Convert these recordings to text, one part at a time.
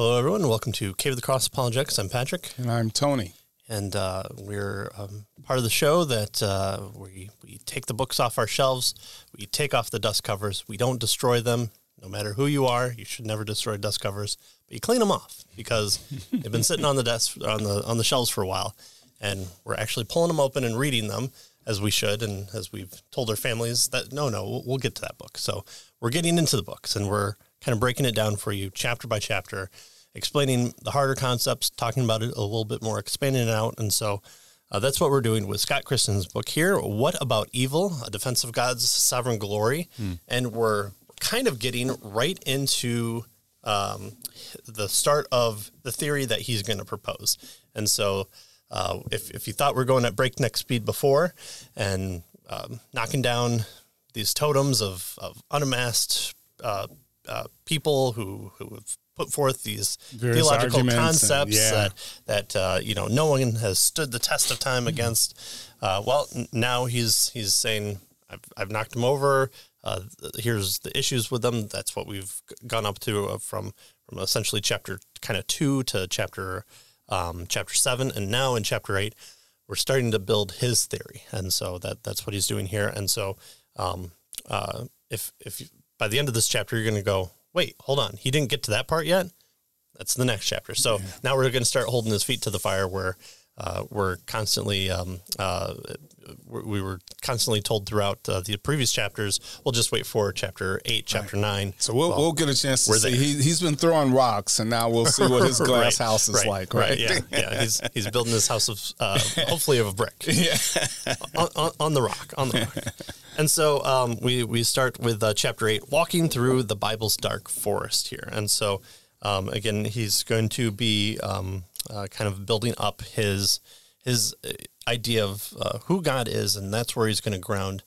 Hello, everyone. Welcome to Cave of the Cross Apologetics. I'm Patrick. And I'm Tony. And uh, we're um, part of the show that uh, we, we take the books off our shelves, we take off the dust covers, we don't destroy them. No matter who you are, you should never destroy dust covers, but you clean them off because they've been sitting on the desk on the on the shelves for a while, and we're actually pulling them open and reading them as we should, and as we've told our families that no, no, we'll, we'll get to that book. So we're getting into the books, and we're kind of breaking it down for you chapter by chapter, explaining the harder concepts, talking about it a little bit more, expanding it out. And so uh, that's what we're doing with Scott Christensen's book here. What about evil? A defense of God's sovereign glory. Hmm. And we're kind of getting right into um, the start of the theory that he's going to propose. And so uh, if, if you thought we are going at breakneck speed before and um, knocking down these totems of, of unamasked uh, uh, people who who have put forth these Various theological concepts and, yeah. that that uh, you know no one has stood the test of time against. Uh, well, now he's he's saying I've, I've knocked him over. Uh, here's the issues with them. That's what we've gone up to uh, from from essentially chapter kind of two to chapter um, chapter seven, and now in chapter eight, we're starting to build his theory, and so that that's what he's doing here. And so, um, uh, if if by the end of this chapter, you're going to go, wait, hold on. He didn't get to that part yet. That's the next chapter. So yeah. now we're going to start holding his feet to the fire where uh, we're constantly, um, uh, we were constantly told throughout uh, the previous chapters, we'll just wait for chapter eight, chapter right. nine. So we'll, well, we'll get a chance to see. He, has been throwing rocks, and now we'll see what his glass right. house is right. like, right? right. Yeah, yeah. He's, he's building this house of, uh, hopefully, of a brick. Yeah. on, on, on, the rock, on the rock. And so um, we, we start with uh, chapter eight, walking through the Bible's dark forest here. And so, um, again, he's going to be um, uh, kind of building up his his uh, idea of uh, who God is, and that's where he's going to ground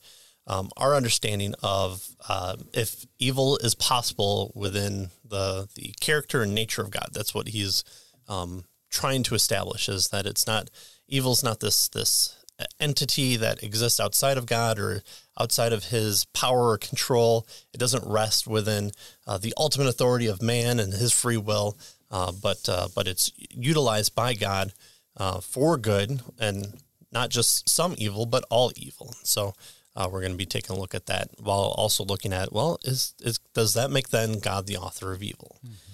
um, our understanding of uh, if evil is possible within the the character and nature of God. That's what he's um, trying to establish is that it's not evil's not this this entity that exists outside of God or outside of his power or control. It doesn't rest within uh, the ultimate authority of man and his free will, uh, but uh, but it's utilized by God uh, for good and not just some evil, but all evil. So uh, we're going to be taking a look at that while also looking at well, is, is does that make then God the author of evil? Mm-hmm.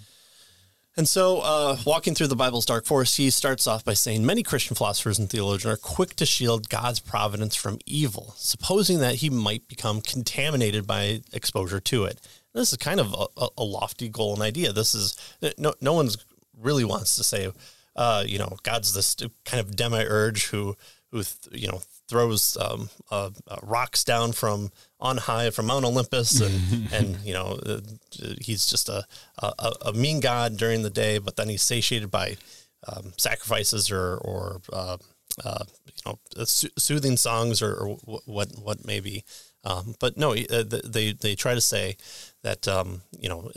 And so, uh, walking through the Bible's dark forest, he starts off by saying many Christian philosophers and theologians are quick to shield God's providence from evil, supposing that he might become contaminated by exposure to it. This is kind of a, a lofty goal and idea. This is no, no one's really wants to say, uh, you know, God's this kind of demiurge who who you know throws um, uh, uh, rocks down from on high from Mount Olympus, and and you know uh, he's just a, a, a mean god during the day, but then he's satiated by um, sacrifices or or uh, uh, you know soothing songs or, or, what what may be. Um, but no, uh, they they try to say that um, you know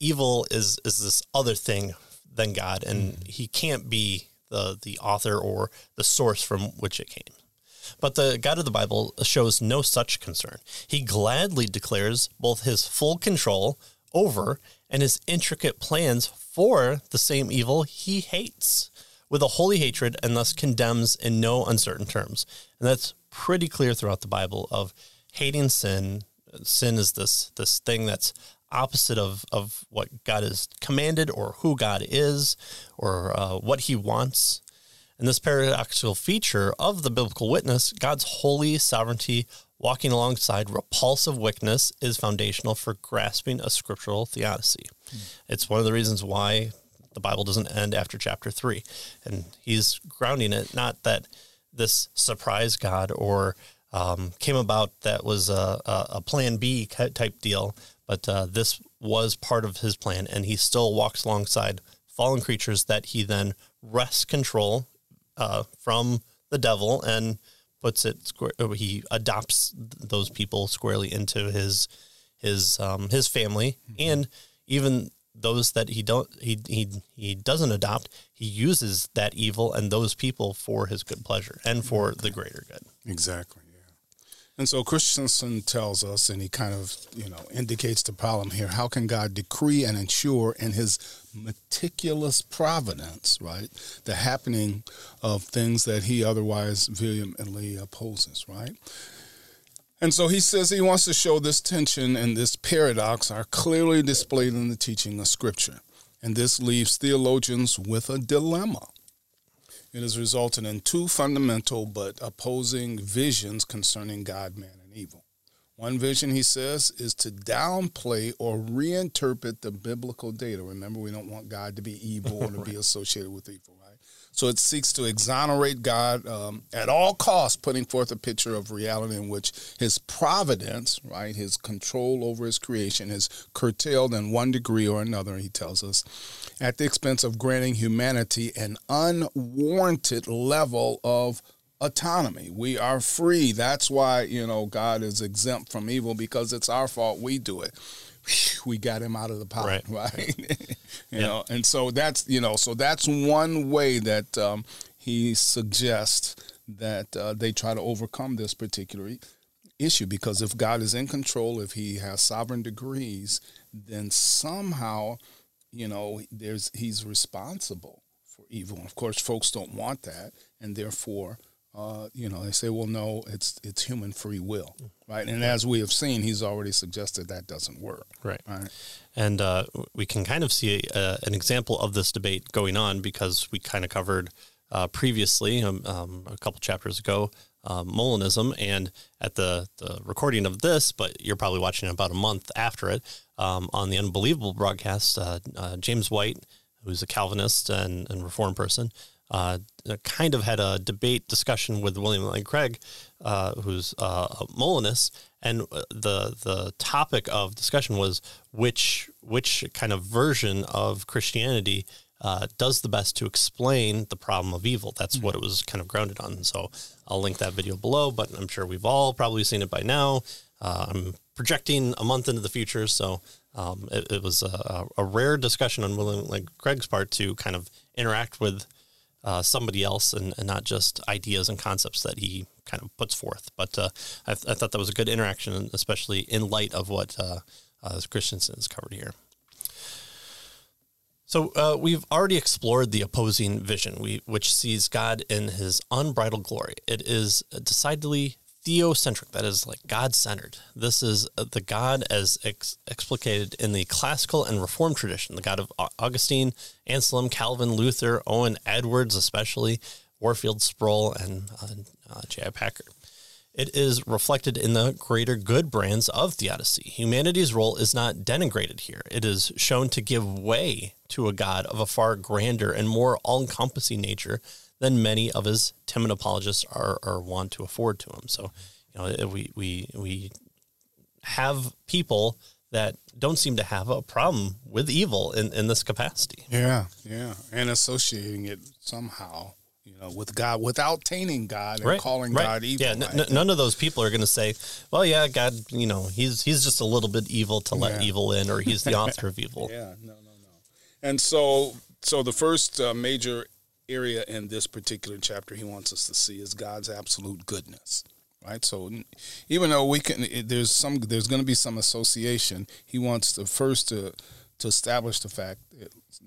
evil is is this other thing than God, and mm. he can't be the the author or the source from which it came. But the God of the Bible shows no such concern. He gladly declares both his full control over and his intricate plans for the same evil he hates with a holy hatred and thus condemns in no uncertain terms. And that's pretty clear throughout the Bible of hating sin. Sin is this this thing that's opposite of, of what God has commanded or who God is or uh, what he wants. And this paradoxical feature of the biblical witness, God's holy sovereignty walking alongside repulsive wickedness, is foundational for grasping a scriptural theodicy. Mm. It's one of the reasons why the Bible doesn't end after chapter three. And he's grounding it not that this surprise God or um, came about that was a, a, a, plan B type deal, but uh, this was part of his plan. And he still walks alongside fallen creatures that he then wrests control uh, from the devil and puts it square. Uh, he adopts those people squarely into his his um, his family, mm-hmm. and even those that he don't he he he doesn't adopt. He uses that evil and those people for his good pleasure and for the greater good. Exactly. And so Christensen tells us, and he kind of, you know, indicates the problem here. How can God decree and ensure in his meticulous providence, right, the happening of things that he otherwise vehemently opposes, right? And so he says he wants to show this tension and this paradox are clearly displayed in the teaching of Scripture. And this leaves theologians with a dilemma. It has resulted in two fundamental but opposing visions concerning God, man, and evil. One vision, he says, is to downplay or reinterpret the biblical data. Remember, we don't want God to be evil or to be associated with evil, right? So it seeks to exonerate God um, at all costs, putting forth a picture of reality in which his providence, right, his control over his creation is curtailed in one degree or another, he tells us, at the expense of granting humanity an unwarranted level of autonomy. We are free. That's why, you know, God is exempt from evil because it's our fault we do it we got him out of the pot, right? right? you yeah. know, and so that's you know, so that's one way that um, he suggests that uh, they try to overcome this particular issue because if God is in control, if He has sovereign degrees, then somehow, you know, there's He's responsible for evil. And Of course, folks don't want that, and therefore uh, you know, they say, well, no, it's it's human free will, right? And as we have seen, he's already suggested that doesn't work, right? right? And uh, we can kind of see a, uh, an example of this debate going on because we kind of covered uh, previously um, um, a couple chapters ago um, Molinism, and at the the recording of this, but you're probably watching about a month after it um, on the Unbelievable broadcast. Uh, James White, who's a Calvinist and, and Reformed person uh, kind of had a debate discussion with William Lane Craig, uh, who's uh, a Molinist, and uh, the the topic of discussion was which which kind of version of Christianity uh, does the best to explain the problem of evil. That's mm-hmm. what it was kind of grounded on. So I'll link that video below, but I'm sure we've all probably seen it by now. Uh, I'm projecting a month into the future, so um, it, it, was a, a, rare discussion on William Lane Craig's part to kind of interact with uh, somebody else and, and, not just ideas and concepts that he kind of puts forth. But uh, I, th- I, thought that was a good interaction, especially in light of what uh, uh Christensen has covered here. So uh, we've already explored the opposing vision, we, which sees God in His unbridled glory. It is decidedly theocentric, that is like God centered. This is uh, the God as ex- explicated in the classical and Reformed tradition, the God of Augustine, Anselm, Calvin, Luther, Owen, Edwards, especially, Warfield, Sproul, and uh, uh, J.I. Packer. It is reflected in the greater good brands of theodicy. Humanity's role is not denigrated here. It is shown to give way to a God of a far grander and more all encompassing nature than many of his timid apologists are, are wont to afford to him. So, you know, we, we, we have people that don't seem to have a problem with evil in, in this capacity. Yeah, yeah. And associating it somehow, you know, with God without tainting God and right, calling right. God evil. Yeah, n- n- none of those people are going to say, well, yeah, God, you know, he's he's just a little bit evil to let yeah. evil in or he's the author of evil. Yeah, no, no, no. And so so the first uh, major area in this particular chapter he wants us to see is God's absolute goodness. Right, so even though we can, there's some, there's going to be some association. He wants to first to to establish the fact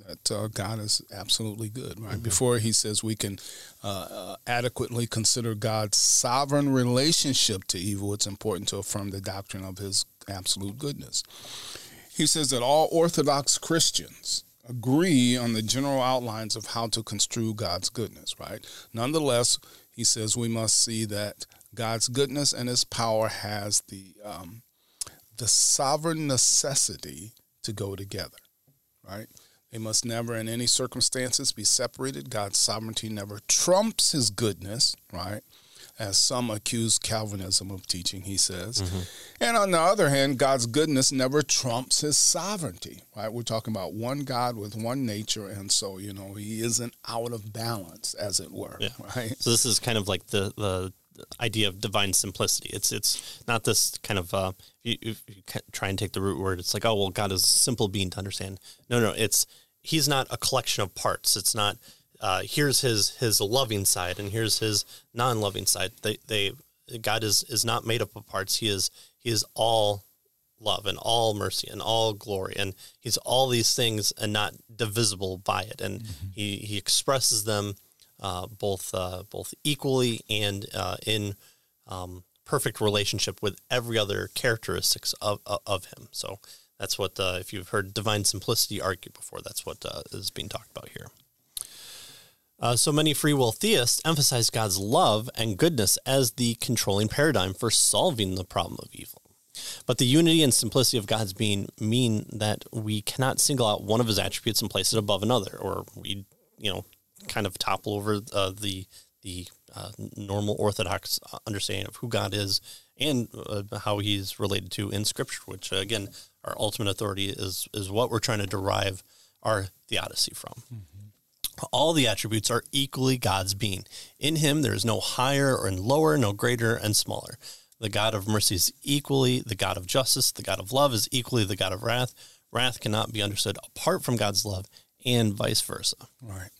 that uh, God is absolutely good. Right mm-hmm. before he says we can uh, uh, adequately consider God's sovereign relationship to evil, it's important to affirm the doctrine of His absolute goodness. He says that all Orthodox Christians agree on the general outlines of how to construe God's goodness, right? Nonetheless, he says we must see that God's goodness and his power has the um, the sovereign necessity to go together, right? They must never, in any circumstances, be separated. God's sovereignty never trumps his goodness, right? As some accuse Calvinism of teaching, he says. Mm-hmm. And on the other hand, God's goodness never trumps his sovereignty, right? We're talking about one God with one nature, and so, you know, he isn't out of balance, as it were, yeah. right? So this is kind of like the, the idea of divine simplicity. It's it's not this kind of uh, you, you try and take the root word. It's like oh well, God is a simple being to understand. No, no, it's he's not a collection of parts. It's not uh, here's his his loving side and here's his non-loving side. They they God is is not made up of parts. He is he is all love and all mercy and all glory and he's all these things and not divisible by it and mm-hmm. he he expresses them uh, both uh, both equally and uh, in um, perfect relationship with every other characteristics of of him so that's what uh, if you've heard divine simplicity argued before that's what uh, is being talked about here uh, so many free will theists emphasize God's love and goodness as the controlling paradigm for solving the problem of evil. But the unity and simplicity of God's being mean that we cannot single out one of his attributes and place it above another, or we, you know, kind of topple over uh, the the uh, normal orthodox understanding of who God is and uh, how he's related to in Scripture, which again, our ultimate authority is is what we're trying to derive our theodicy from. Mm-hmm. All the attributes are equally God's being. In him, there is no higher or lower, no greater and smaller. The God of mercy is equally the God of justice. The God of love is equally the God of wrath. Wrath cannot be understood apart from God's love, and vice versa. Right.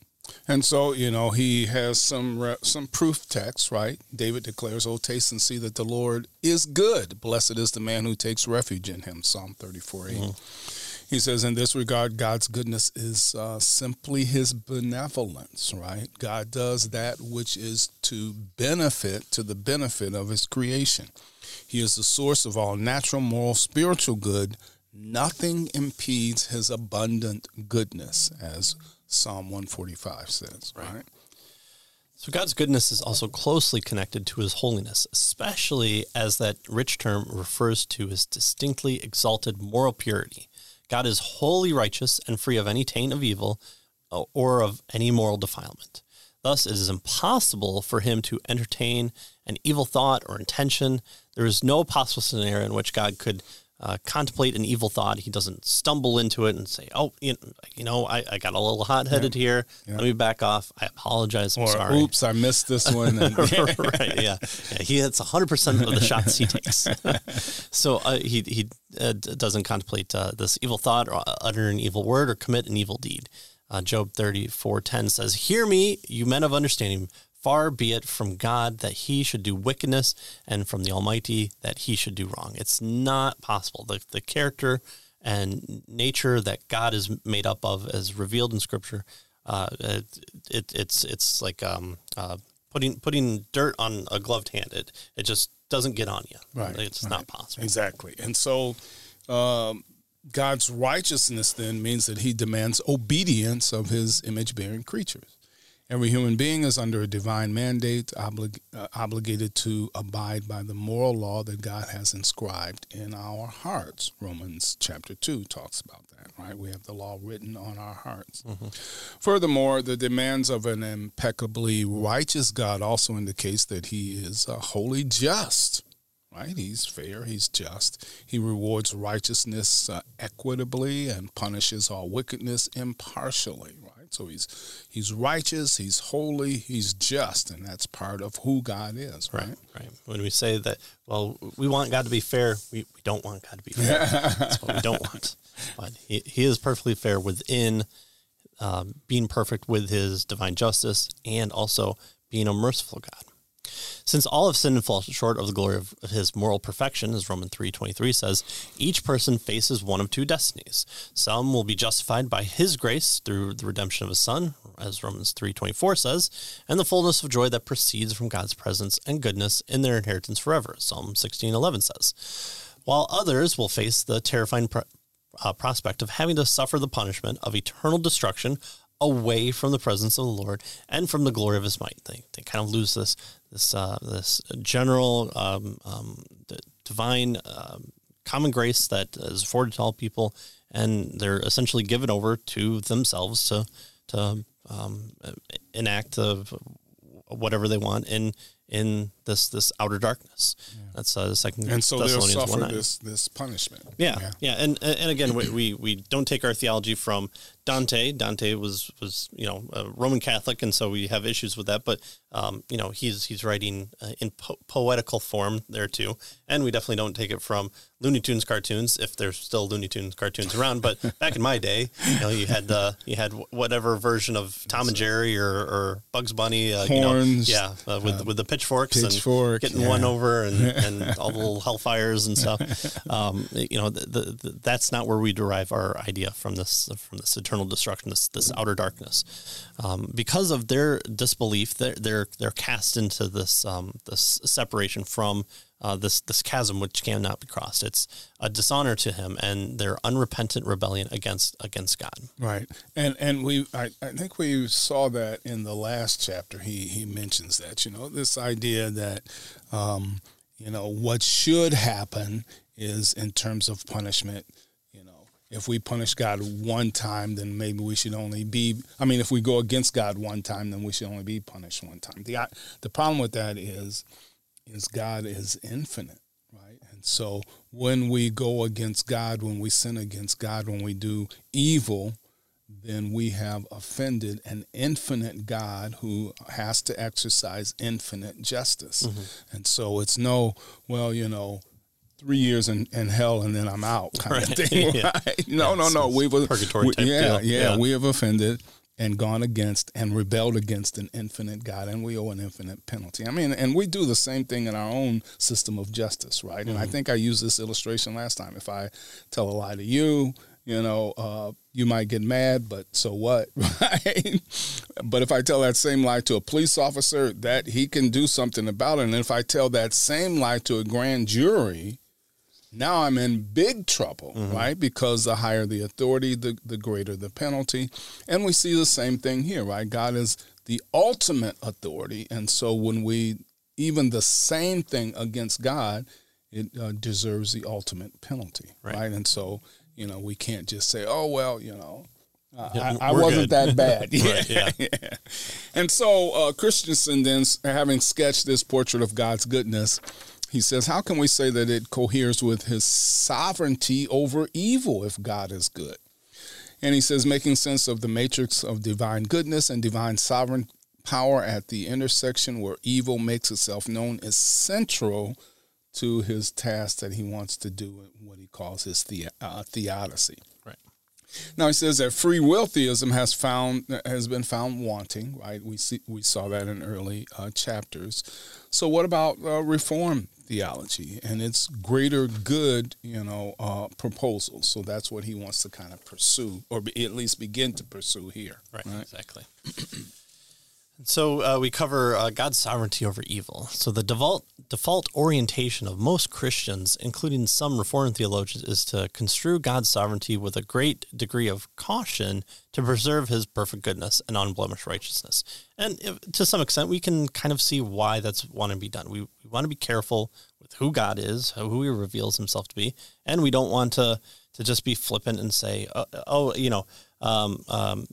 And so, you know, he has some some proof text, right? David declares, "Oh, taste and see that the Lord is good. Blessed is the man who takes refuge in him." Psalm 34 8. Mm-hmm. He says, in this regard, God's goodness is uh, simply his benevolence, right? God does that which is to benefit, to the benefit of his creation. He is the source of all natural, moral, spiritual good. Nothing impedes his abundant goodness, as Psalm 145 says, right? right? So God's goodness is also closely connected to his holiness, especially as that rich term refers to his distinctly exalted moral purity. God is wholly righteous and free of any taint of evil uh, or of any moral defilement. Thus, it is impossible for him to entertain an evil thought or intention. There is no possible scenario in which God could uh, contemplate an evil thought. He doesn't stumble into it and say, "Oh, you know, you know I, I got a little hot headed yeah. here. Yeah. Let me back off. I apologize. I'm or, sorry. Oops, I missed this one." right? Yeah. yeah. He hits 100 percent of the shots he takes. so uh, he he uh, doesn't contemplate uh, this evil thought or utter an evil word or commit an evil deed. Uh, Job 34:10 says, "Hear me, you men of understanding." Far be it from God that he should do wickedness, and from the Almighty that he should do wrong. It's not possible. The, the character and nature that God is made up of, as revealed in Scripture, uh, it, it, it's it's like um, uh, putting putting dirt on a gloved hand. It it just doesn't get on you. Right. It's right. not possible. Exactly. And so. Um, God's righteousness then means that he demands obedience of his image bearing creatures. Every human being is under a divine mandate, oblig- uh, obligated to abide by the moral law that God has inscribed in our hearts. Romans chapter 2 talks about that, right? We have the law written on our hearts. Mm-hmm. Furthermore, the demands of an impeccably righteous God also indicates that he is uh, wholly just right? He's fair, he's just. He rewards righteousness uh, equitably and punishes all wickedness impartially? So he's he's righteous, he's holy, he's just, and that's part of who God is, right? Right. right. When we say that, well, we want God to be fair, we, we don't want God to be fair. that's what we don't want. But he, he is perfectly fair within um, being perfect with his divine justice and also being a merciful God. Since all have sinned and fall short of the glory of his moral perfection, as Romans 3.23 says, each person faces one of two destinies. Some will be justified by his grace through the redemption of his son, as Romans 3.24 says, and the fullness of joy that proceeds from God's presence and goodness in their inheritance forever, Psalm 16.11 says. While others will face the terrifying uh, prospect of having to suffer the punishment of eternal destruction away from the presence of the Lord and from the glory of His might. They, they kind of lose this this uh, this general um, um, divine um, common grace that is afforded to all people, and they're essentially given over to themselves to to um, enact of whatever they want in in this this outer darkness. Yeah. That's uh, the second. And so they'll suffer this this punishment. Yeah, yeah, yeah. And and again, we, we we don't take our theology from Dante. Dante was was you know a Roman Catholic, and so we have issues with that. But um, you know he's he's writing uh, in po- poetical form there too, and we definitely don't take it from Looney Tunes cartoons if there's still Looney Tunes cartoons around. But back in my day, you know you had uh, you had whatever version of Tom and Jerry or, or Bugs Bunny, uh, Horns, you know, yeah, uh, with with the pitchforks pitchfork, and getting yeah. one over and, and all the little hellfires and stuff. Um, you know, the, the, the, that's not where we derive our idea from this from this eternal destruction, this this outer darkness, um, because of their disbelief. They're they're they're cast into this um, this separation from. Uh, this this chasm which cannot be crossed. It's a dishonor to him and their unrepentant rebellion against against God. Right, and and we I, I think we saw that in the last chapter. He he mentions that you know this idea that um, you know what should happen is in terms of punishment. If we punish God one time, then maybe we should only be. I mean, if we go against God one time, then we should only be punished one time. the The problem with that is is God is infinite, right? And so when we go against God, when we sin against God, when we do evil, then we have offended an infinite God who has to exercise infinite justice. Mm-hmm. And so it's no, well, you know, three years in, in hell and then I'm out kind right. of thing. yeah. Right? No, yeah, no, no. We've purgatory we, yeah, yeah, yeah, we have offended and gone against and rebelled against an infinite God, and we owe an infinite penalty. I mean, and we do the same thing in our own system of justice, right? And mm-hmm. I think I used this illustration last time. If I tell a lie to you, you know, uh, you might get mad, but so what, right? but if I tell that same lie to a police officer, that he can do something about it. And if I tell that same lie to a grand jury, now I'm in big trouble, mm-hmm. right? Because the higher the authority, the, the greater the penalty. And we see the same thing here, right? God is the ultimate authority. And so when we, even the same thing against God, it uh, deserves the ultimate penalty, right. right? And so, you know, we can't just say, oh, well, you know, uh, yeah, I, I wasn't that bad. yeah. Right, yeah. yeah. And so uh, Christensen then, having sketched this portrait of God's goodness, he says, How can we say that it coheres with his sovereignty over evil if God is good? And he says, making sense of the matrix of divine goodness and divine sovereign power at the intersection where evil makes itself known is central to his task that he wants to do, what he calls his the, uh, theodicy. Right. Now he says that free will theism has found has been found wanting. Right, we see we saw that in early uh, chapters. So what about uh, reform theology and its greater good, you know, uh, proposals. So that's what he wants to kind of pursue, or be, at least begin to pursue here. Right, right? exactly. So uh, we cover uh, God's sovereignty over evil. So the default default orientation of most Christians, including some Reformed theologians, is to construe God's sovereignty with a great degree of caution to preserve His perfect goodness and unblemished righteousness. And if, to some extent, we can kind of see why that's want to be done. We want to be careful with who God is, who He reveals Himself to be, and we don't want to to just be flippant and say, "Oh, oh you know." Um, um,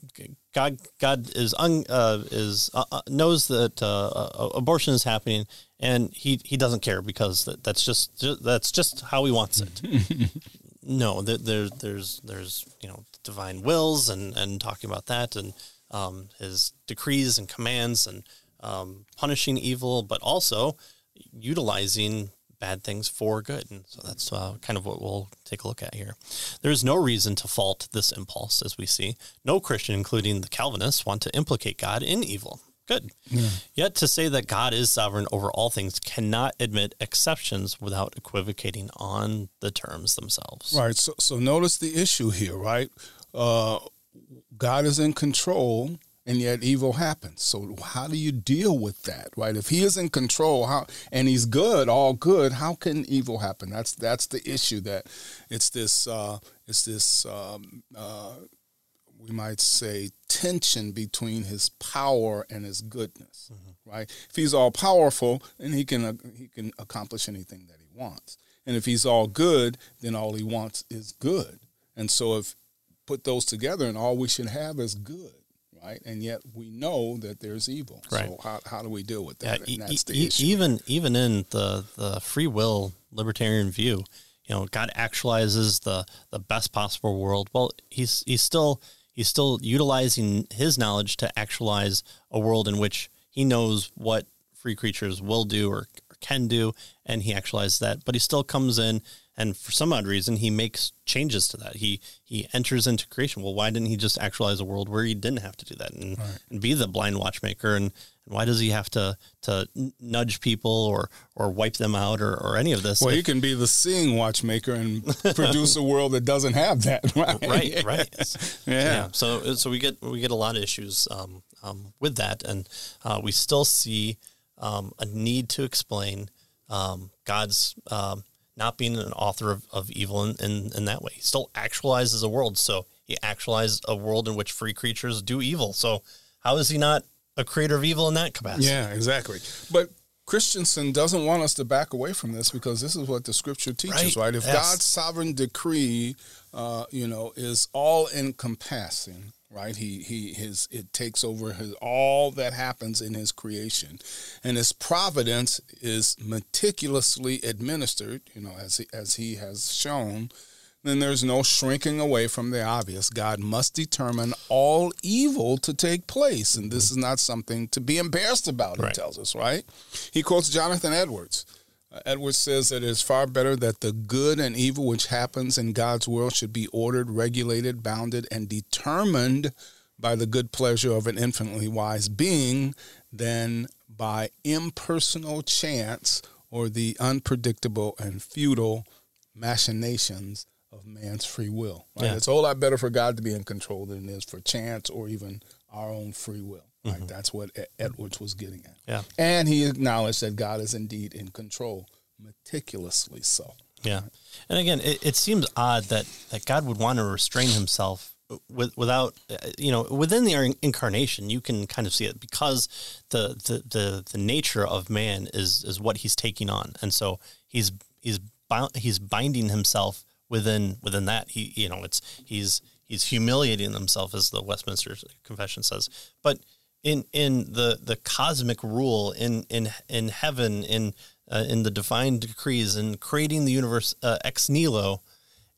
God, God is un, uh, is uh, uh knows that uh, uh, abortion is happening, and he he doesn't care because that, that's just, just that's just how he wants it. no, there, there, there's there's you know divine wills and and talking about that and um, his decrees and commands and um, punishing evil, but also utilizing bad things for good. And so that's uh, kind of what we'll take a look at here. There's no reason to fault this impulse, as we see. No Christian, including the Calvinists, want to implicate God in evil. Good. Yeah. Yet to say that God is sovereign over all things cannot admit exceptions without equivocating on the terms themselves. Right. So, so notice the issue here, right? Uh, God is in control and yet evil happens. So how do you deal with that, right? If he is in control, how and he's good, all good, how can evil happen? That's that's the issue. That it's this uh, it's this um, uh, we might say tension between his power and his goodness, mm-hmm. right? If he's all powerful, then he can uh, he can accomplish anything that he wants, and if he's all good, then all he wants is good. And so if put those together, and all we should have is good right? And yet we know that there's evil. Right. So how, how do we deal with that? Yeah, and that's the e- issue. Even even in the the free will libertarian view, you know, God actualizes the the best possible world. Well, he's he's still he's still utilizing his knowledge to actualize a world in which he knows what free creatures will do or, or can do, and he actualizes that. But he still comes in and for some odd reason he makes changes to that he he enters into creation well why didn't he just actualize a world where he didn't have to do that and, right. and be the blind watchmaker and, and why does he have to to nudge people or or wipe them out or, or any of this well if, he can be the seeing watchmaker and produce a world that doesn't have that right right right yeah. yeah. so so we get we get a lot of issues um, um, with that and uh, we still see um, a need to explain um, God's um, not being an author of, of evil in, in, in, that way. He still actualizes a world. So he actualized a world in which free creatures do evil. So how is he not a creator of evil in that capacity? Yeah, exactly. But Christensen doesn't want us to back away from this because this is what the scripture teaches, right? right? If yes. God's sovereign decree, uh, you know, is all encompassing, right? He he his it takes over his all that happens in his creation, and his providence is meticulously administered. You know, as he, as he has shown. Then there's no shrinking away from the obvious. God must determine all evil to take place, and this mm-hmm. is not something to be embarrassed about. He tells us, right? He quotes Jonathan Edwards. Edwards says that it is far better that the good and evil which happens in God's world should be ordered, regulated, bounded, and determined by the good pleasure of an infinitely wise being than by impersonal chance or the unpredictable and futile machinations of man's free will. Right? Yeah. It's a whole lot better for God to be in control than it is for chance or even our own free will. Mm-hmm. That's what Edwards was getting at. Yeah. And he acknowledged that God is indeed in control, meticulously so. Yeah. And again, it, it seems odd that, that God would want to restrain himself with, without, uh, you know, within the incarnation, you can kind of see it because the, the, the, the nature of man is, is what he's taking on. And so he's, he's, he's binding himself within, within that. He, you know, it's, he's, he's humiliating himself as the Westminster Confession says, but in in the the cosmic rule in in in heaven in uh, in the divine decrees and creating the universe uh, ex nihilo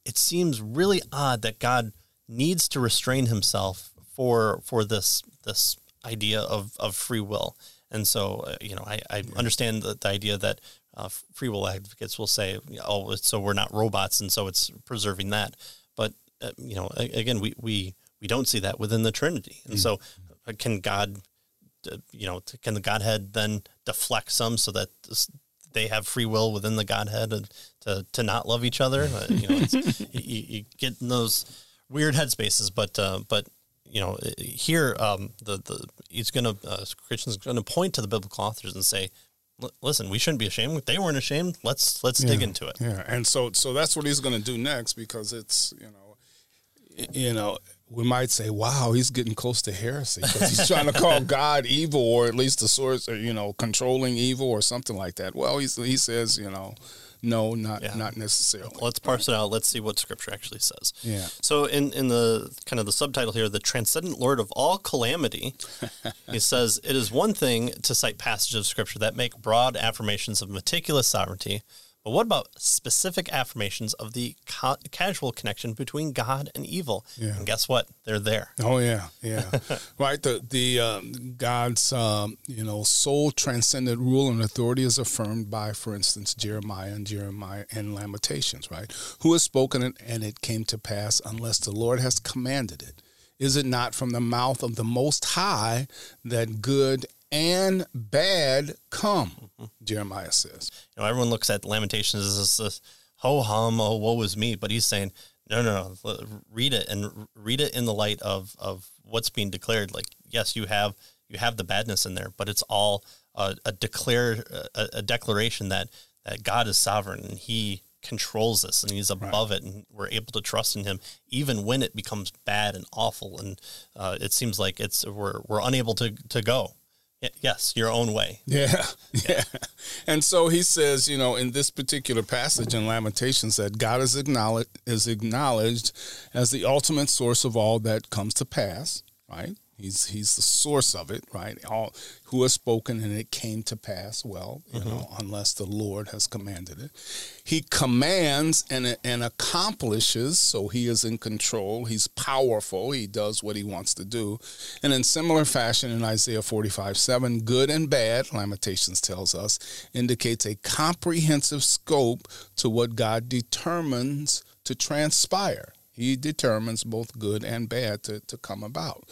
it seems really odd that god needs to restrain himself for for this this idea of of free will. And so uh, you know i i understand the, the idea that uh, free will advocates will say oh so we're not robots and so it's preserving that. But uh, you know again we we we don't see that within the trinity. And mm. so can God, uh, you know, can the Godhead then deflect some so that they have free will within the Godhead to to not love each other? Uh, you know, you, you, get in those weird headspaces, but uh, but you know, here um, the the he's going to uh, Christensen's going to point to the biblical authors and say, listen, we shouldn't be ashamed. They weren't ashamed. Let's let's yeah, dig into it. Yeah, and so so that's what he's going to do next because it's you know, you know, we might say, "Wow, he's getting close to heresy because he's trying to call God evil, or at least the source, or you know, controlling evil, or something like that." Well, he's, he says, you know, no, not yeah. not necessarily. Let's parse it out. Let's see what Scripture actually says. Yeah. So, in in the kind of the subtitle here, the transcendent Lord of all calamity, he says it is one thing to cite passages of Scripture that make broad affirmations of meticulous sovereignty but what about specific affirmations of the ca- casual connection between God and evil? Yeah. And guess what? They're there. Oh yeah, yeah. right. The the um, God's um, you know sole transcendent rule and authority is affirmed by, for instance, Jeremiah and Jeremiah and Lamentations. Right. Who has spoken it, and it came to pass, unless the Lord has commanded it. Is it not from the mouth of the Most High that good and bad come, mm-hmm. Jeremiah says. You know, everyone looks at Lamentations as this, ho hum, oh, woe is me. But he's saying, no, no, no, read it and read it in the light of, of what's being declared. Like, yes, you have you have the badness in there, but it's all a, a declare a, a, declaration that that God is sovereign and He controls this and He's above right. it, and we're able to trust in Him even when it becomes bad and awful, and uh, it seems like it's we're we're unable to to go. Yes, your own way. Yeah, yeah. And so he says, you know, in this particular passage in Lamentations, that God is acknowledged is acknowledged as the ultimate source of all that comes to pass. Right? He's he's the source of it, right? All who has spoken and it came to pass. Well, you mm-hmm. know, unless the Lord has commanded it, He commands and and accomplishes. So He is in control. He's powerful. He does what He wants to do. And in similar fashion, in Isaiah forty five seven, good and bad, Lamentations tells us, indicates a comprehensive scope to what God determines to transpire. He determines both good and bad to, to come about.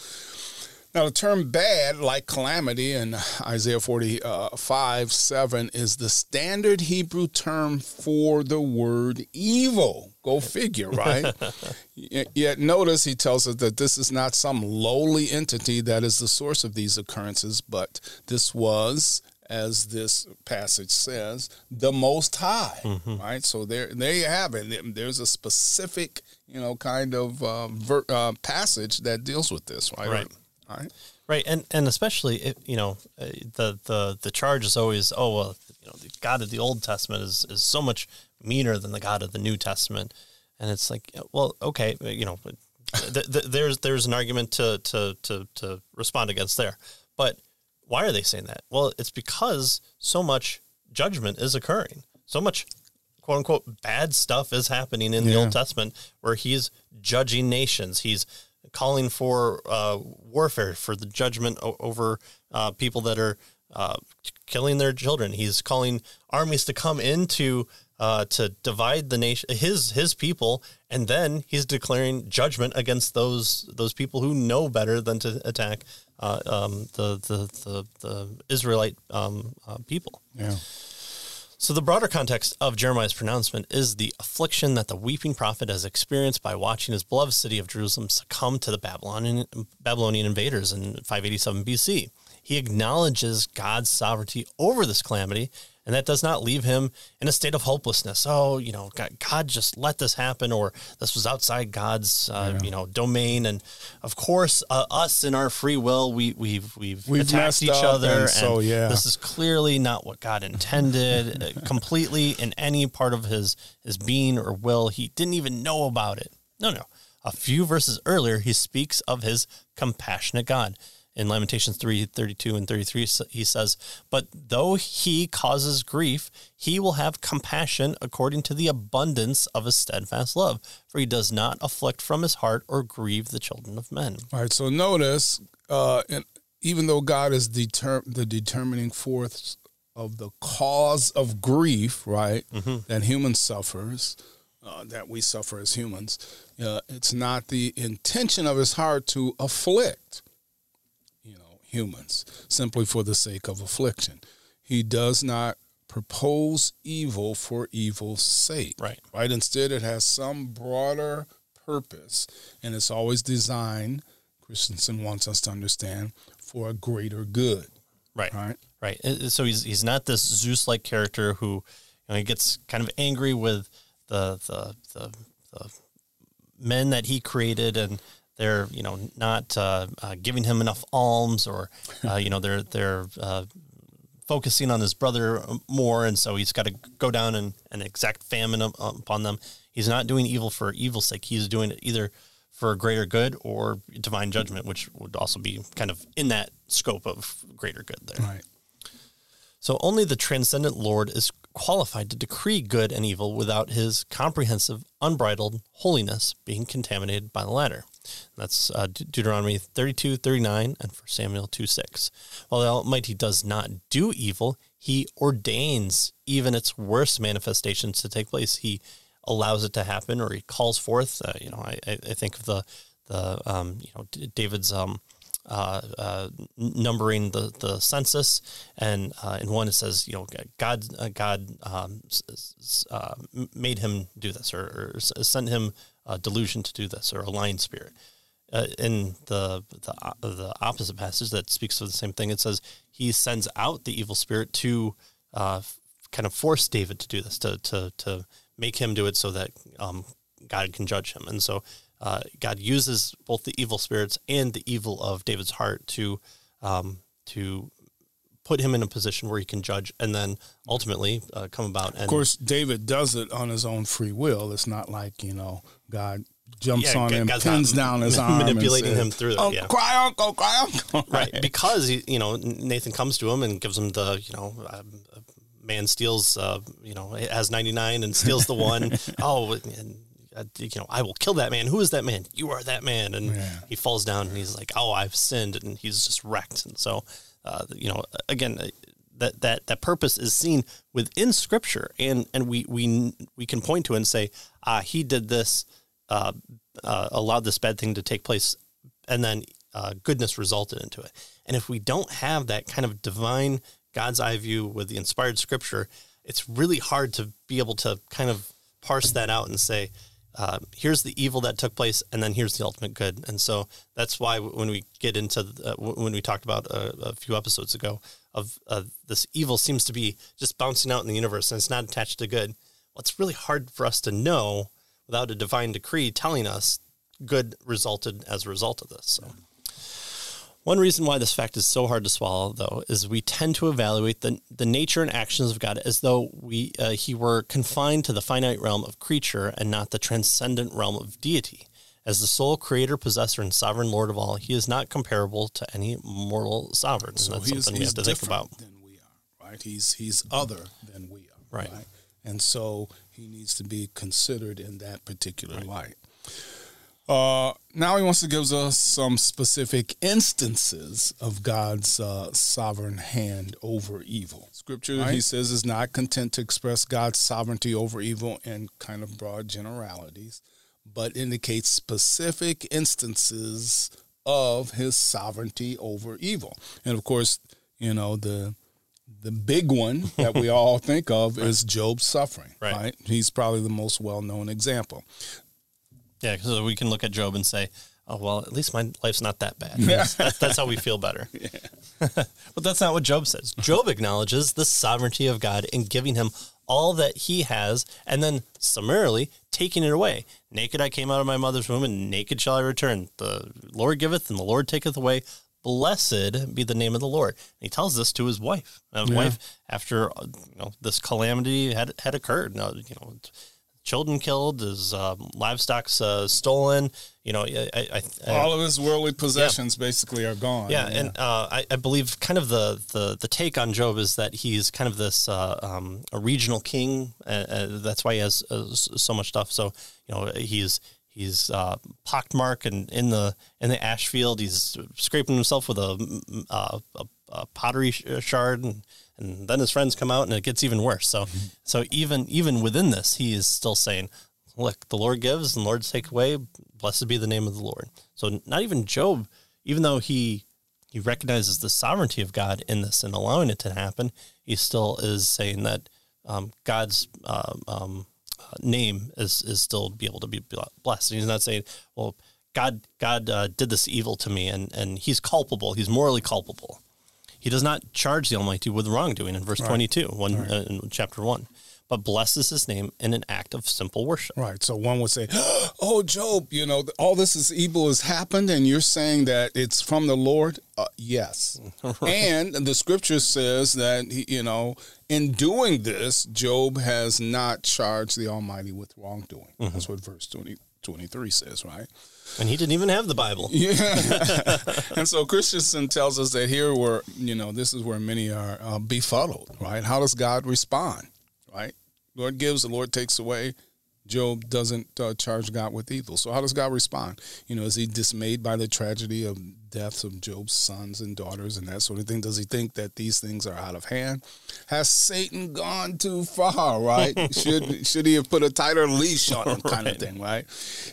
Now, the term bad, like calamity in Isaiah 45 7, is the standard Hebrew term for the word evil. Go figure, right? Yet notice he tells us that this is not some lowly entity that is the source of these occurrences, but this was as this passage says, the Most High, mm-hmm. right? So there, there you have it. There's a specific, you know, kind of uh, ver- uh, passage that deals with this, right? Right. Right. Right, and and especially if you know uh, the the the charge is always oh well you know the God of the Old Testament is is so much meaner than the God of the New Testament, and it's like well okay you know th- th- there's there's an argument to to to to respond against there, but why are they saying that? Well, it's because so much judgment is occurring. So much quote unquote bad stuff is happening in yeah. the Old Testament where he's judging nations. He's calling for uh, warfare, for the judgment o- over uh, people that are uh, killing their children. He's calling armies to come into uh, to divide the nation, his his people, and then he's declaring judgment against those those people who know better than to attack uh, um, the, the, the the Israelite um, uh, people. Yeah. So the broader context of Jeremiah's pronouncement is the affliction that the weeping prophet has experienced by watching his beloved city of Jerusalem succumb to the Babylonian Babylonian invaders in 587 BC. He acknowledges God's sovereignty over this calamity and that does not leave him in a state of hopelessness. Oh, you know, God, God just let this happen, or this was outside God's, uh, yeah. you know, domain. And of course, uh, us in our free will, we, we've we've, we've attacked each other, and, and so yeah, this is clearly not what God intended. Uh, completely in any part of his his being or will, he didn't even know about it. No, no. A few verses earlier, he speaks of his compassionate God in Lamentations 3 32 and 33, he says, But though he causes grief, he will have compassion according to the abundance of his steadfast love, for he does not afflict from his heart or grieve the children of men. All right, so notice, uh, and even though God is deter- the determining force of the cause of grief, right, mm-hmm. that human suffers, uh, that we suffer as humans, uh, it's not the intention of his heart to afflict humans simply for the sake of affliction. He does not propose evil for evil's sake. Right. Right. Instead, it has some broader purpose, and it's always designed. Christensen wants us to understand for a greater good. Right. Right. Right. So he's he's not this Zeus-like character who you know, he gets kind of angry with the the the, the men that he created and they're you know not uh, uh, giving him enough alms or uh, you know they're they're uh, focusing on his brother more. And so he's got to go down and, and exact famine upon them. He's not doing evil for evil's sake. He's doing it either for greater good or divine judgment which would also be kind of in that scope of greater good there. Right. So only the transcendent lord is qualified to decree good and evil without his comprehensive unbridled holiness being contaminated by the latter that's uh, Deuteronomy 32, 39, and 1 Samuel 2, 6. While the Almighty does not do evil, he ordains even its worst manifestations to take place. He allows it to happen or he calls forth. Uh, you know, I, I think of the, the um, you know, David's um, uh, uh, numbering the, the census, and uh, in one it says, you know, God uh, God um, uh, made him do this, or, or sent him a delusion to do this or a lion spirit. Uh, in the, the uh, the opposite passage that speaks of the same thing, it says he sends out the evil spirit to uh, kind of force David to do this, to to to make him do it, so that um, God can judge him. And so uh, God uses both the evil spirits and the evil of David's heart to um, to put him in a position where he can judge and then ultimately uh, come about. And, of course, David does it on his own free will. It's not like you know God jumps yeah, on him, pins down his arm, manipulating him through. Oh, yeah. cry uncle, cry uncle. Right, because he, you know Nathan comes to him and gives him the you know. Uh, man steals, uh, you know, has 99 and steals the one. oh, and, uh, you know, I will kill that man. Who is that man? You are that man. And yeah. he falls down and he's like, oh, I've sinned. And he's just wrecked. And so, uh, you know, again, uh, that, that, that purpose is seen within scripture and, and we, we, we can point to and say, ah, he did this, uh, uh, allowed this bad thing to take place. And then uh, goodness resulted into it. And if we don't have that kind of divine God's eye view with the inspired scripture, it's really hard to be able to kind of parse that out and say, uh, here's the evil that took place, and then here's the ultimate good. And so that's why when we get into uh, when we talked about a, a few episodes ago of uh, this evil seems to be just bouncing out in the universe and it's not attached to good. Well, it's really hard for us to know without a divine decree telling us good resulted as a result of this. So. One reason why this fact is so hard to swallow, though, is we tend to evaluate the, the nature and actions of God as though we uh, he were confined to the finite realm of creature and not the transcendent realm of deity. As the sole creator, possessor, and sovereign Lord of all, he is not comparable to any mortal sovereign. So that's he's, something we have to think about. Than we are, right? He's he's other than we are, right? right? And so he needs to be considered in that particular right. light. Uh, now he wants to give us some specific instances of God's uh, sovereign hand over evil. Scripture, right. he says, is not content to express God's sovereignty over evil in kind of broad generalities, but indicates specific instances of his sovereignty over evil. And of course, you know, the the big one that we all think of right. is Job's suffering. Right. right. He's probably the most well known example. Yeah, so we can look at Job and say, "Oh well, at least my life's not that bad." That's, that's, that's how we feel better. but that's not what Job says. Job acknowledges the sovereignty of God in giving him all that he has, and then summarily taking it away. Naked I came out of my mother's womb, and naked shall I return. The Lord giveth, and the Lord taketh away. Blessed be the name of the Lord. And he tells this to his wife. His yeah. wife, after you know this calamity had had occurred, now, you know children killed, his uh, livestock's uh, stolen. You know, I, I, I, all of his worldly possessions yeah. basically are gone. Yeah, yeah. and uh, I, believe kind of the, the the take on Job is that he's kind of this uh, um, a regional king. that's why he has uh, so much stuff. So you know, he's he's uh, pockmarked and in the in the ash field. He's scraping himself with a, a, a pottery shard and and then his friends come out and it gets even worse. So mm-hmm. so even even within this, he is still saying, "Look, the Lord gives and the Lord take away. Blessed be the name of the Lord." So not even Job, even though he he recognizes the sovereignty of God in this and allowing it to happen, he still is saying that um, God's uh, um, uh, name is is still be able to be blessed. And he's not saying, "Well." God, God uh, did this evil to me, and, and He's culpable. He's morally culpable. He does not charge the Almighty with wrongdoing in verse right. 22, one, right. uh, in chapter 1, but blesses his name in an act of simple worship. Right. So one would say, Oh, Job, you know, all this is evil has happened, and you're saying that it's from the Lord? Uh, yes. right. And the scripture says that, he, you know, in doing this, Job has not charged the Almighty with wrongdoing. Mm-hmm. That's what verse 20, 23 says, right? And he didn't even have the Bible. Yeah. and so Christensen tells us that here where, you know, this is where many are uh, befuddled, right? How does God respond? Lord gives, the Lord takes away. Job doesn't uh, charge God with evil. So how does God respond? You know, is he dismayed by the tragedy of deaths of Job's sons and daughters and that sort of thing? Does he think that these things are out of hand? Has Satan gone too far, right? should should he have put a tighter leash on him kind right. of thing, right?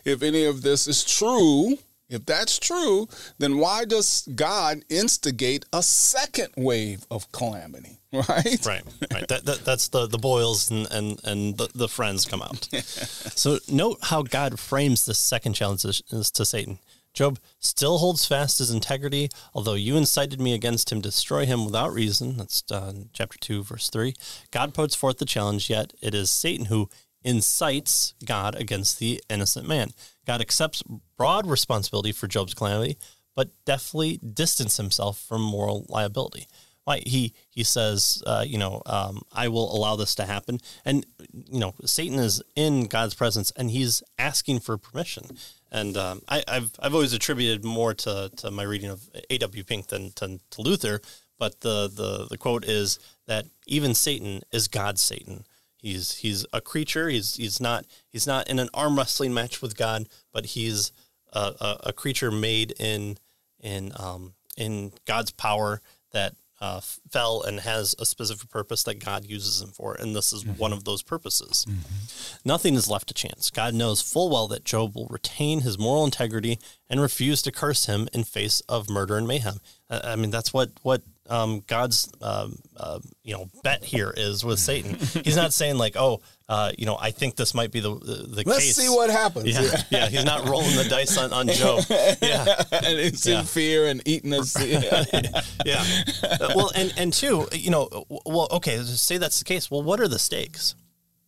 If any of this is true, if that's true, then why does God instigate a second wave of calamity? Right? Right. Right. that, that, that's the, the boils and, and, and the, the friends come out. so note how God frames this second challenge to Satan. Job still holds fast his integrity, although you incited me against him to destroy him without reason. That's uh, chapter 2, verse 3. God puts forth the challenge, yet it is Satan who incites God against the innocent man. God accepts broad responsibility for Job's calamity, but definitely distances himself from moral liability. Why he he says, uh, you know, um, I will allow this to happen, and you know, Satan is in God's presence, and he's asking for permission. And um, I, have I've always attributed more to, to my reading of A.W. Pink than, than to Luther, but the, the the quote is that even Satan is God's Satan. He's he's a creature. He's he's not he's not in an arm wrestling match with God, but he's a, a, a creature made in in um, in God's power that uh, fell and has a specific purpose that God uses him for, and this is mm-hmm. one of those purposes. Mm-hmm. Nothing is left to chance. God knows full well that Job will retain his moral integrity and refuse to curse him in face of murder and mayhem. I mean, that's what what um, God's um, uh, you know bet here is with Satan. He's not saying like, oh, uh, you know, I think this might be the the case. Let's case. see what happens. Yeah, yeah, yeah. He's not rolling the dice on, on Job. Yeah, and it's yeah. in fear and eating us. Yeah. yeah. Well, and and two, you know, well, okay, say that's the case. Well, what are the stakes?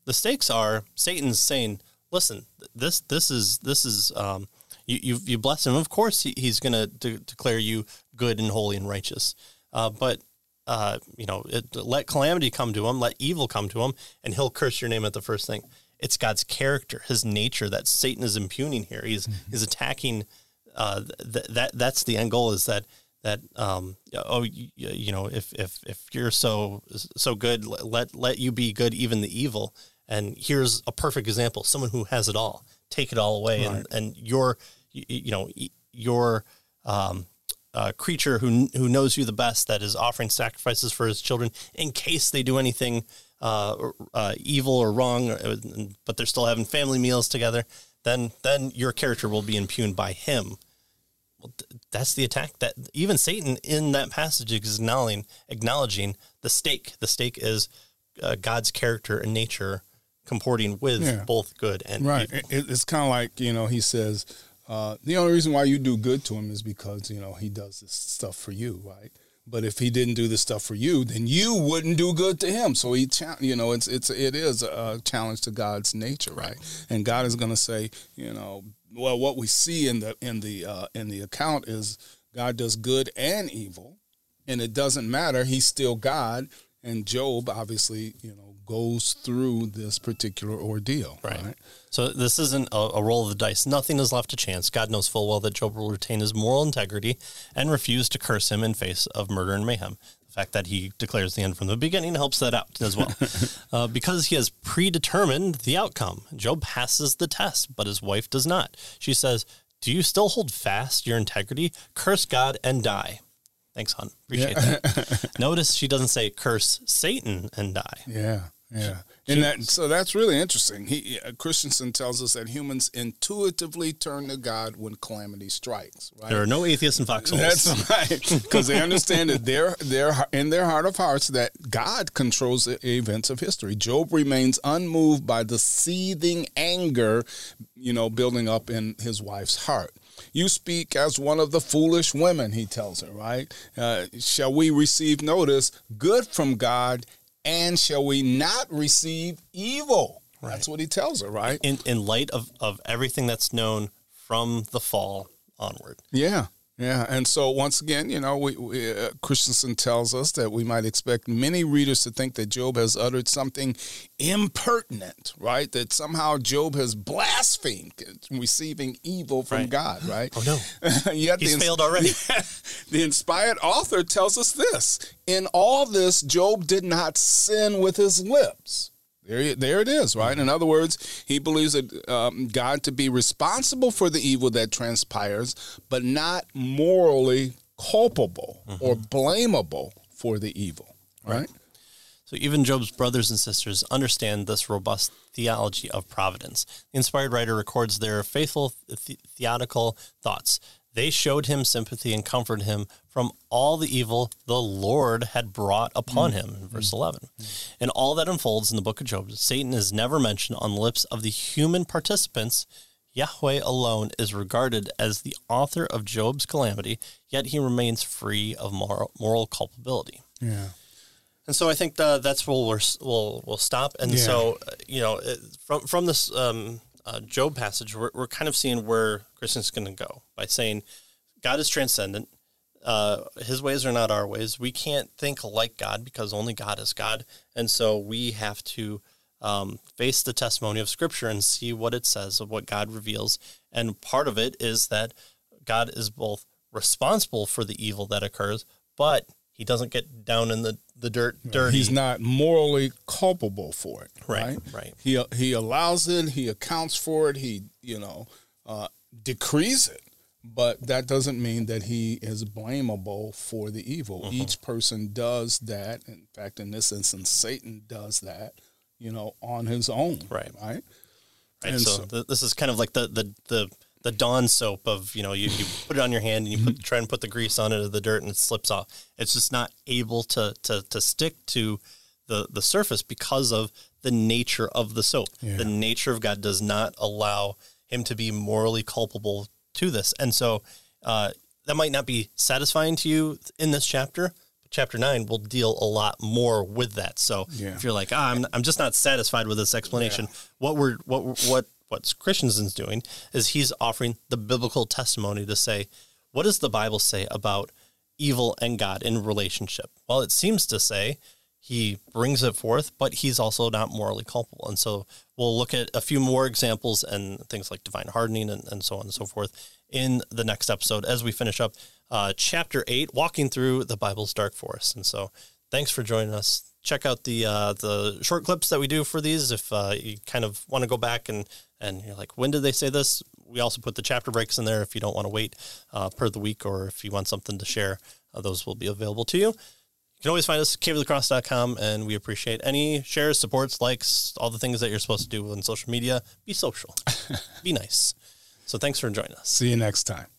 The stakes are Satan's saying, listen, this this is this is um, you you, you bless him. Of course, he, he's going to de- declare you good and holy and righteous. Uh, but uh, you know, it, let calamity come to him, let evil come to him, and he'll curse your name at the first thing. It's God's character, His nature that Satan is impugning here. He's mm-hmm. he's attacking. Uh, th- that that's the end goal is that that um, oh you, you, know if if if you're so so good let let you be good even the evil and here's a perfect example someone who has it all take it all away right. and and your you, you know your um, uh, creature who who knows you the best that is offering sacrifices for his children in case they do anything uh, uh, evil or wrong, uh, but they're still having family meals together. Then then your character will be impugned by him. Well, that's the attack that even Satan in that passage is acknowledging acknowledging the stake. The stake is uh, God's character and nature comporting with yeah. both good and right. Evil. It's kind of like you know he says uh, the only reason why you do good to him is because you know he does this stuff for you, right? But if he didn't do this stuff for you, then you wouldn't do good to him. So he, you know, it's it's it is a challenge to God's nature, right? And God is going to say, you know, well, what we see in the in the uh, in the account is God does good and evil, and it doesn't matter. He's still God. And Job, obviously, you know, goes through this particular ordeal. Right. right? So this isn't a, a, roll of the dice. Nothing is left to chance. God knows full well that Job will retain his moral integrity and refuse to curse him in face of murder and mayhem. The fact that he declares the end from the beginning helps that out as well. uh, because he has predetermined the outcome, Job passes the test, but his wife does not. She says, Do you still hold fast your integrity? Curse God and die. Thanks, hon. Appreciate yeah. that. Notice she doesn't say curse Satan and die. Yeah. Yeah, and that so that's really interesting. He uh, Christensen tells us that humans intuitively turn to God when calamity strikes. Right? There are no atheists in foxholes. That's right, because they understand that they're they're in their heart of hearts that God controls the events of history. Job remains unmoved by the seething anger, you know, building up in his wife's heart. You speak as one of the foolish women, he tells her, right? Uh, shall we receive notice good from God and shall we not receive evil? Right. That's what he tells her, right? In in light of, of everything that's known from the fall onward. Yeah. Yeah, and so once again, you know, we, we uh, Christensen tells us that we might expect many readers to think that Job has uttered something impertinent, right? That somehow Job has blasphemed, receiving evil from right. God, right? Oh no, yet he's the, failed already. the inspired author tells us this: in all this, Job did not sin with his lips. There, there it is, right? In other words, he believes that um, God to be responsible for the evil that transpires, but not morally culpable mm-hmm. or blamable for the evil, right? right? So even Job's brothers and sisters understand this robust theology of providence. The inspired writer records their faithful the- theological thoughts. They showed him sympathy and comforted him from all the evil the Lord had brought upon mm. him, in verse 11. Mm. In all that unfolds in the book of Job, Satan is never mentioned on the lips of the human participants. Yahweh alone is regarded as the author of Job's calamity, yet he remains free of moral, moral culpability. Yeah. And so I think uh, that's where we'll, we'll, we'll stop. And yeah. so, uh, you know, from, from this um, uh, Job passage, we're, we're kind of seeing where Christensen's going to go by saying God is transcendent. uh, his ways are not our ways. We can't think like God because only God is God. And so we have to um, face the testimony of Scripture and see what it says of what God reveals. And part of it is that God is both responsible for the evil that occurs, but he doesn't get down in the, the dirt dirty. He's not morally culpable for it. Right. Right. right. He he allows it. He accounts for it. He you know uh, decrees it. But that doesn't mean that he is blamable for the evil. Mm-hmm. Each person does that. In fact, in this instance, Satan does that. You know, on his own. Right. Right. Right. So, so th- this is kind of like the the the the Dawn soap of you know you, you put it on your hand and you put, mm-hmm. try and put the grease on it or the dirt and it slips off. It's just not able to to to stick to the the surface because of the nature of the soap. Yeah. The nature of God does not allow him to be morally culpable to this, and so uh, that might not be satisfying to you in this chapter. But chapter nine will deal a lot more with that. So yeah. if you're like, ah, I'm I'm just not satisfied with this explanation, yeah. what we're what what what Christensen's doing is he's offering the biblical testimony to say, what does the Bible say about evil and God in relationship? Well, it seems to say he brings it forth, but he's also not morally culpable. And so we'll look at a few more examples and things like divine hardening and, and so on and so forth in the next episode as we finish up uh, chapter eight, walking through the Bible's dark forest. And so thanks for joining us. Check out the uh, the short clips that we do for these if uh, you kind of want to go back and and you're like, when did they say this? We also put the chapter breaks in there if you don't want to wait uh, per the week or if you want something to share, uh, those will be available to you. You can always find us at caveofthecross.com and we appreciate any shares, supports, likes, all the things that you're supposed to do on social media. Be social, be nice. So thanks for joining us. See you next time.